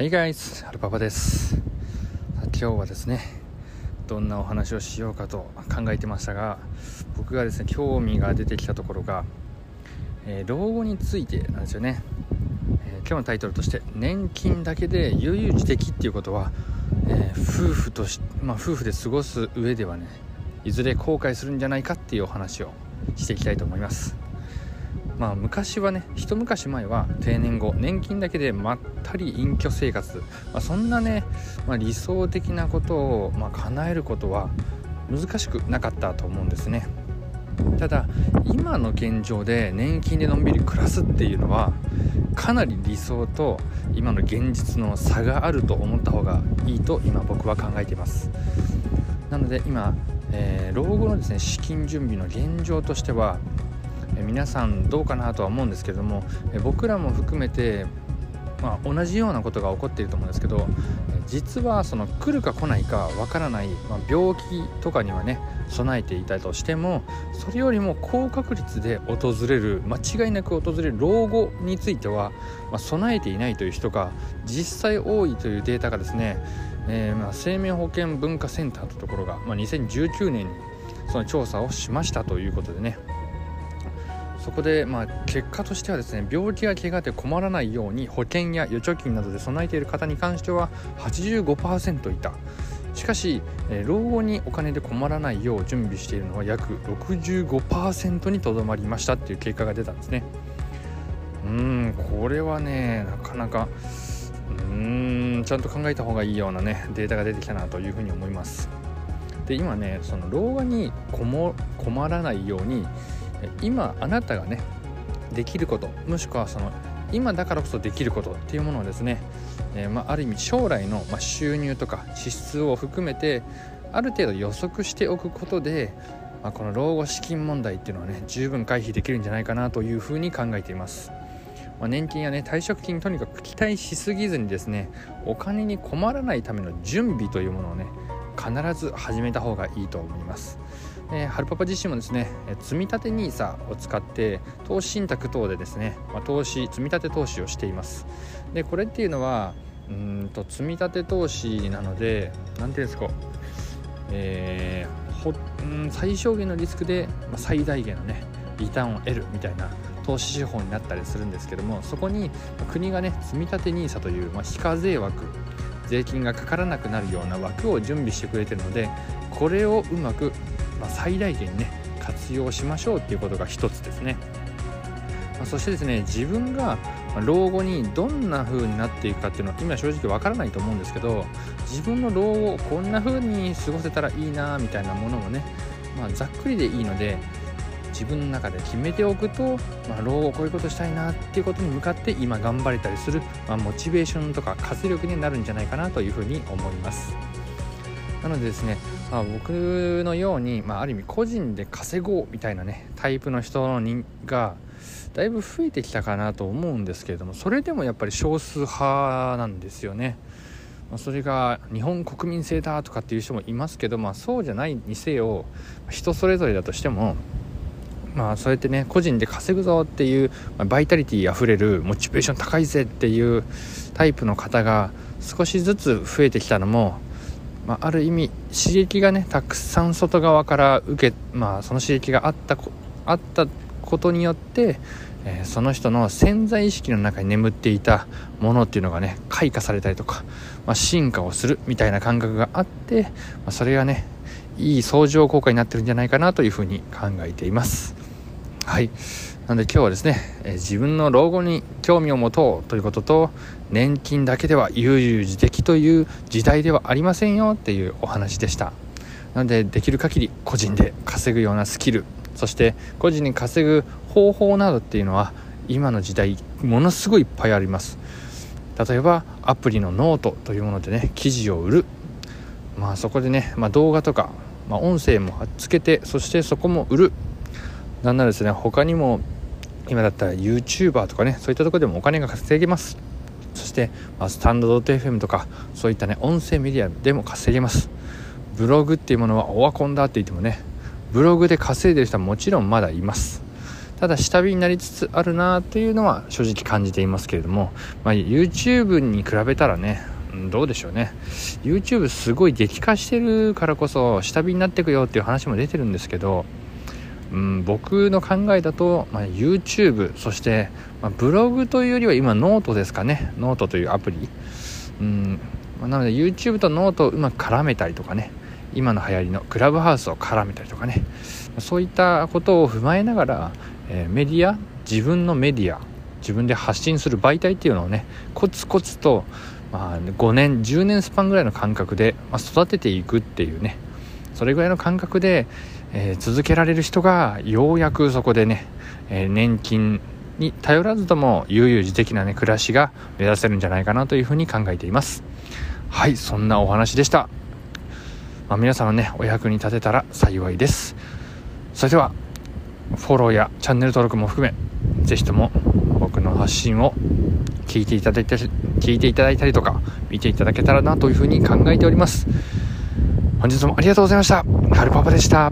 Hey guys! ハルパパです今日はですねどんなお話をしようかと考えてましたが僕がですね興味が出てきたところが、えー、老後についてなんですよね、えー、今日のタイトルとして年金だけで悠々自適っていうことは、えー、夫婦とし、まあ、夫婦で過ごす上ではねいずれ後悔するんじゃないかっていうお話をしていきたいと思いますまあ、昔はね一昔前は定年後年金だけでまったり隠居生活、まあ、そんなね、まあ、理想的なことを、まあ、叶えることは難しくなかったと思うんですね。ただ今の現状で年金でのんびり暮らすっていうのはかなり理想と今の現実の差があると思った方がいいと今僕は考えています。なので今、えー、老後のですね資金準備の現状としては皆さんどうかなとは思うんですけれども僕らも含めて、まあ、同じようなことが起こっていると思うんですけど実はその来るか来ないかわからない、まあ、病気とかにはね備えていたとしてもそれよりも高確率で訪れる間違いなく訪れる老後については、まあ、備えていないという人が実際多いというデータがですね、えー、ま生命保険文化センターというところが、ま、2019年にその調査をしましたということでね。そこでまあ結果としてはですね病気や怪我で困らないように保険や預貯金などで備えている方に関しては85%いた。しかし、えー、老後にお金で困らないよう準備しているのは約65%にとどまりましたっていう結果が出たんですね。うんこれはねなかなかうんちゃんと考えた方がいいようなねデータが出てきたなというふうに思います。で今ねその老後に困らないように今あなたがねできることもしくはその今だからこそできることっていうものをですね、えー、まあ、る意味将来の、ま収入とか支出を含めてある程度予測しておくことで、まあ、この老後資金問題っていうのはね十分回避できるんじゃないかなというふうに考えています。まあ、年金やね退職金とにかく期待しすぎずにですねお金に困らないための準備というものをね必ず始めた方がいいと思います。えー、ハルパパ自身もですね積立 NISA を使って投資信託等でですね、まあ、投資積立投資をしていますでこれっていうのはうんと積立投資なので何ていうんですか、えー、ほん最小限のリスクで、まあ、最大限のねリターンを得るみたいな投資手法になったりするんですけどもそこに国がね積立 NISA という、まあ、非課税枠税金がかからなくなるような枠を準備してくれてるのでこれをうまくまあ、最大限ね活用しましょうっていうことが一つですね、ま、そしてですね自分が老後にどんな風になっていくかっていうのは今正直わからないと思うんですけど自分の老後こんな風に過ごせたらいいなみたいなものもね、まあ、ざっくりでいいので自分の中で決めておくと、まあ、老後こういうことしたいなっていうことに向かって今頑張れたりする、まあ、モチベーションとか活力になるんじゃないかなというふうに思います。なのでですね、まあ、僕のように、まあ、ある意味個人で稼ごうみたいなねタイプの人の人がだいぶ増えてきたかなと思うんですけれどもそれでもやっぱり少数派なんですよね。それが日本国民性だとかっていう人もいますけど、まあ、そうじゃないにせよ人それぞれだとしてもまあそうやってね個人で稼ぐぞっていう、まあ、バイタリティあふれるモチベーション高いぜっていうタイプの方が少しずつ増えてきたのもまあ、ある意味刺激がねたくさん外側から受け、まあ、その刺激があったあったことによって、えー、その人の潜在意識の中に眠っていたものっていうのがね開花されたりとか、まあ、進化をするみたいな感覚があって、まあ、それがねいい相乗効果になってるんじゃないかなというふうに考えています。はい。なので今日はですね、え自分の老後に興味を持とうということと年金だけでは悠々自適という時代ではありませんよっていうお話でした。なのでできる限り個人で稼ぐようなスキルそして個人に稼ぐ方法などっていうのは今の時代ものすごいいっぱいあります。例えばアプリのノートというものでね記事を売る。まあそこでね、まあ、動画とか、まあ、音声もつけてそしてそこも売る。なんならですね他にも今だったら YouTuber とかねそういったとこでもお金が稼げます。そして、まあ、スタンドドット .fm とかそういったね音声メディアでも稼げます。ブログっていうものはオワコンだって言ってもねブログで稼いでる人はもちろんまだいます。ただ下火になりつつあるなというのは正直感じていますけれども、まあ、YouTube に比べたらねどうでしょうね。YouTube すごい激化してるからこそ下火になってくよっていう話も出てるんですけど、うん、僕の考えだと、まあ、YouTube そして、まあ、ブログというよりは今ノートですかね。ノートというアプリ、うん、なので YouTube とノートをうまく絡めたりとかね。今の流行りのクラブハウスを絡めたりとかね。そういったことを踏まえながら、えー、メディア自分のメディア自分で発信する媒体っていうのをねコツコツと、まあ、5年10年スパンぐらいの感覚で、まあ、育てていくっていうね。それぐらいの感覚で、えー、続けられる人がようやくそこでね、えー、年金に頼らずとも悠々自適なね暮らしが目指せるんじゃないかなというふうに考えています。はいそんなお話でした。まあ、皆さんのねお役に立てたら幸いです。それではフォローやチャンネル登録も含め是非とも僕の発信を聞いていただいた聞いていただいたりとか見ていただけたらなというふうに考えております。本日もありがとうございました。はるパパでした。